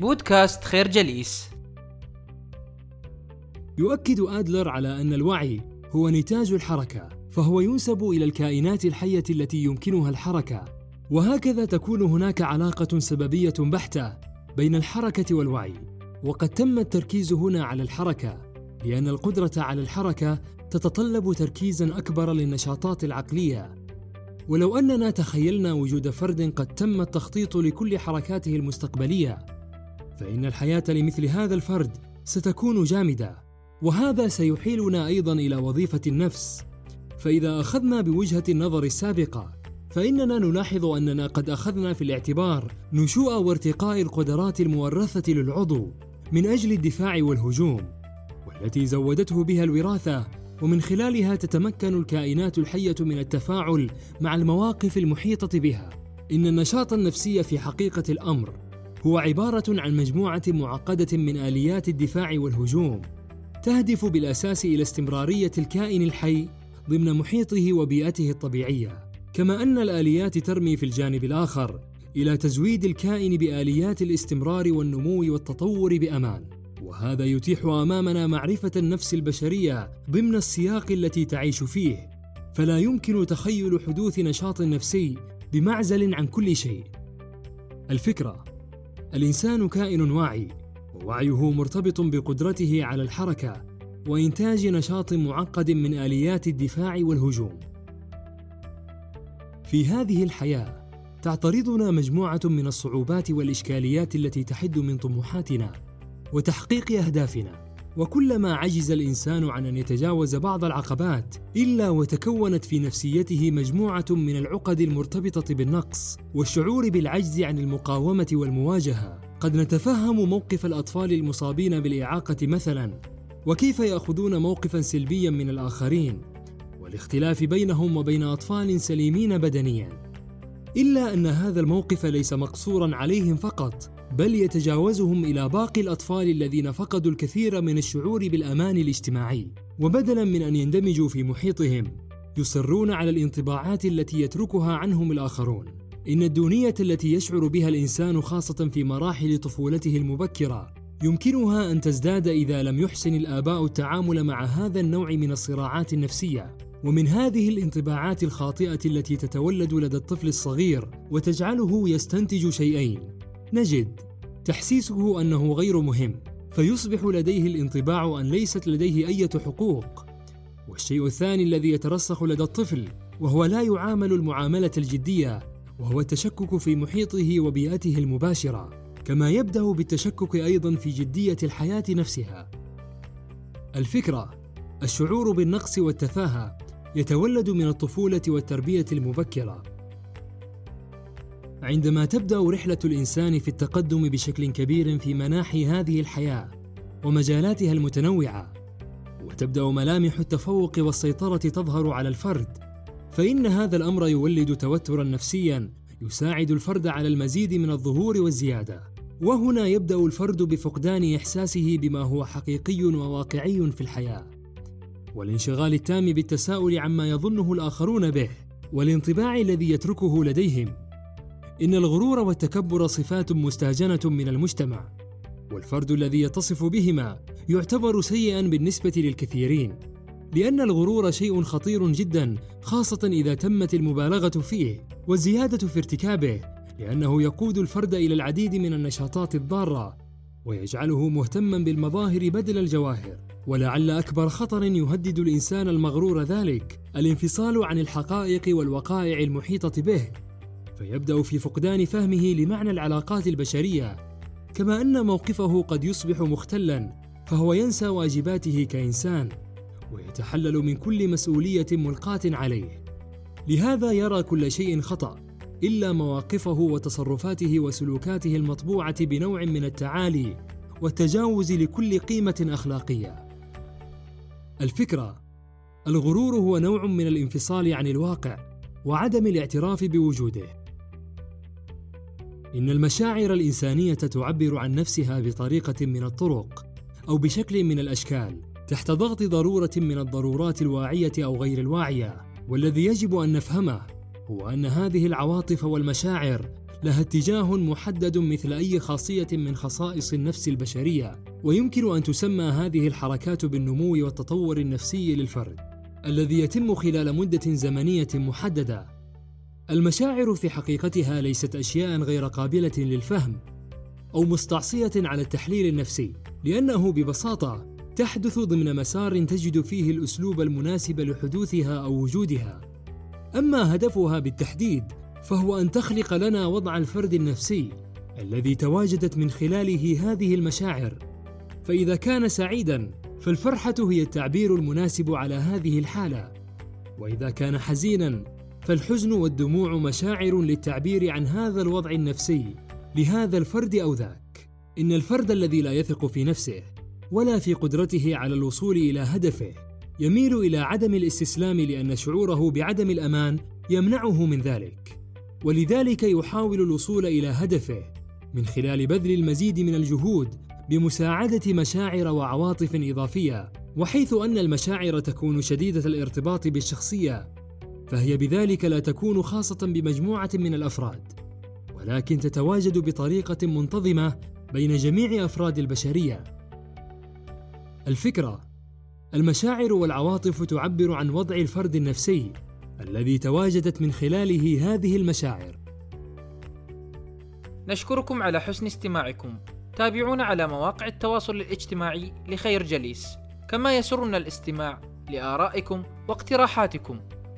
بودكاست خير جليس. يؤكد آدلر على أن الوعي هو نتاج الحركة فهو ينسب إلى الكائنات الحية التي يمكنها الحركة. وهكذا تكون هناك علاقة سببية بحتة بين الحركة والوعي. وقد تم التركيز هنا على الحركة لأن القدرة على الحركة تتطلب تركيزا أكبر للنشاطات العقلية. ولو أننا تخيلنا وجود فرد قد تم التخطيط لكل حركاته المستقبلية فإن الحياة لمثل هذا الفرد ستكون جامدة وهذا سيحيلنا أيضا إلى وظيفة النفس فإذا أخذنا بوجهة النظر السابقة فإننا نلاحظ أننا قد أخذنا في الاعتبار نشوء وارتقاء القدرات المورثة للعضو من أجل الدفاع والهجوم والتي زودته بها الوراثة ومن خلالها تتمكن الكائنات الحية من التفاعل مع المواقف المحيطة بها. إن النشاط النفسي في حقيقة الأمر هو عبارة عن مجموعة معقدة من آليات الدفاع والهجوم، تهدف بالأساس إلى استمرارية الكائن الحي ضمن محيطه وبيئته الطبيعية، كما أن الآليات ترمي في الجانب الآخر إلى تزويد الكائن بآليات الاستمرار والنمو والتطور بأمان. وهذا يتيح أمامنا معرفة النفس البشرية ضمن السياق التي تعيش فيه. فلا يمكن تخيل حدوث نشاط نفسي بمعزل عن كل شيء. الفكرة الإنسان كائن واعي ووعيه مرتبط بقدرته على الحركة وإنتاج نشاط معقد من آليات الدفاع والهجوم. في هذه الحياة تعترضنا مجموعة من الصعوبات والإشكاليات التي تحد من طموحاتنا وتحقيق أهدافنا. وكلما عجز الإنسان عن أن يتجاوز بعض العقبات إلا وتكونت في نفسيته مجموعة من العقد المرتبطة بالنقص والشعور بالعجز عن المقاومة والمواجهة. قد نتفهم موقف الأطفال المصابين بالإعاقة مثلا وكيف يأخذون موقفا سلبيا من الآخرين والاختلاف بينهم وبين أطفال سليمين بدنيا. إلا أن هذا الموقف ليس مقصورا عليهم فقط بل يتجاوزهم إلى باقي الأطفال الذين فقدوا الكثير من الشعور بالأمان الاجتماعي. وبدلا من أن يندمجوا في محيطهم يصرون على الانطباعات التي يتركها عنهم الآخرون. إن الدونية التي يشعر بها الإنسان خاصة في مراحل طفولته المبكرة يمكنها أن تزداد إذا لم يحسن الآباء التعامل مع هذا النوع من الصراعات النفسية. ومن هذه الانطباعات الخاطئة التي تتولد لدى الطفل الصغير وتجعله يستنتج شيئين نجد تحسيسه أنه غير مهم فيصبح لديه الانطباع أن ليست لديه أي حقوق. والشيء الثاني الذي يترسخ لدى الطفل وهو لا يعامل المعاملة الجدية وهو التشكك في محيطه وبيئته المباشرة كما يبدأ بالتشكك أيضا في جدية الحياة نفسها. الفكرة الشعور بالنقص والتفاهة يتولد من الطفولة والتربية المبكرة. عندما تبدأ رحلة الإنسان في التقدم بشكل كبير في مناحي هذه الحياة ومجالاتها المتنوعة وتبدأ ملامح التفوق والسيطرة تظهر على الفرد فإن هذا الأمر يولد توترا نفسيا يساعد الفرد على المزيد من الظهور والزيادة. وهنا يبدأ الفرد بفقدان إحساسه بما هو حقيقي وواقعي في الحياة. والانشغال التام بالتساؤل عما يظنه الآخرون به والانطباع الذي يتركه لديهم. إن الغرور والتكبر صفات مستهجنة من المجتمع، والفرد الذي يتصف بهما يعتبر سيئا بالنسبة للكثيرين، لأن الغرور شيء خطير جدا خاصة إذا تمت المبالغة فيه والزيادة في ارتكابه، لأنه يقود الفرد إلى العديد من النشاطات الضارة، ويجعله مهتما بالمظاهر بدل الجواهر. ولعل أكبر خطر يهدد الإنسان المغرور ذلك الانفصال عن الحقائق والوقائع المحيطة به فيبدأ في فقدان فهمه لمعنى العلاقات البشرية كما أن موقفه قد يصبح مختلا فهو ينسى واجباته كإنسان ويتحلل من كل مسؤولية ملقاة عليه. لهذا يرى كل شيء خطأ إلا مواقفه وتصرفاته وسلوكاته المطبوعة بنوع من التعالي والتجاوز لكل قيمة أخلاقية. الفكرة الغرور هو نوع من الانفصال عن الواقع وعدم الاعتراف بوجوده. إن المشاعر الإنسانية تعبر عن نفسها بطريقة من الطرق أو بشكل من الأشكال تحت ضغط ضرورة من الضرورات الواعية أو غير الواعية، والذي يجب أن نفهمه هو أن هذه العواطف والمشاعر لها اتجاه محدد مثل أي خاصية من خصائص النفس البشرية ويمكن أن تسمى هذه الحركات بالنمو والتطور النفسي للفرد الذي يتم خلال مدة زمنية محددة. المشاعر في حقيقتها ليست أشياء غير قابلة للفهم أو مستعصية على التحليل النفسي لأنه ببساطة تحدث ضمن مسار تجد فيه الأسلوب المناسب لحدوثها أو وجودها. أما هدفها بالتحديد فهو أن تخلق لنا وضع الفرد النفسي الذي تواجدت من خلاله هذه المشاعر. فإذا كان سعيدا فالفرحة هي التعبير المناسب على هذه الحالة. وإذا كان حزينا فالحزن والدموع مشاعر للتعبير عن هذا الوضع النفسي. لهذا الفرد أو ذاك إن الفرد الذي لا يثق في نفسه ولا في قدرته على الوصول إلى هدفه يميل إلى عدم الاستسلام لأن شعوره بعدم الأمان يمنعه من ذلك. ولذلك يحاول الوصول إلى هدفه من خلال بذل المزيد من الجهود بمساعدة مشاعر وعواطف إضافية وحيث أن المشاعر تكون شديدة الارتباط بالشخصية فهي بذلك لا تكون خاصة بمجموعة من الأفراد ولكن تتواجد بطريقة منتظمة بين جميع أفراد البشرية. الفكرة المشاعر والعواطف تعبر عن وضع الفرد النفسي الذي تواجدت من خلاله هذه المشاعر. نشكركم على حسن استماعكم. تابعونا على مواقع التواصل الاجتماعي لخير جليس. كما يسرنا الاستماع لآرائكم واقتراحاتكم.